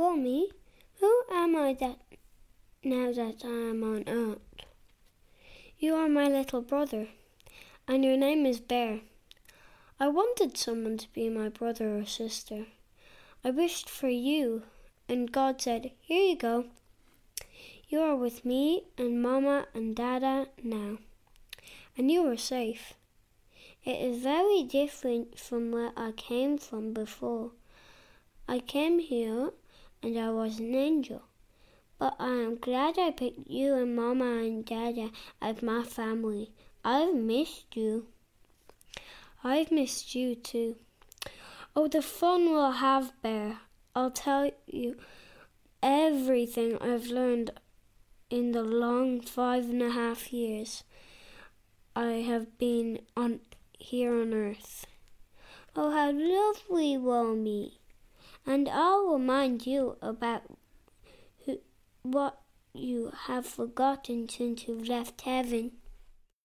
Wolmy, who am I that now that I am on earth? You are my little brother, and your name is Bear. I wanted someone to be my brother or sister. I wished for you, and God said, Here you go. You are with me and Mama and Dada now, and you are safe. It is very different from where I came from before. I came here and I was an angel. But I am glad I picked you and Mama and Dada as my family. I've missed you. I've missed you too. Oh, the fun we'll have, Bear. I'll tell you everything I've learned in the long five and a half years I have been on here on earth. Oh, how lovely, Wolmy. And I'll remind you about who, what you have forgotten since you left heaven.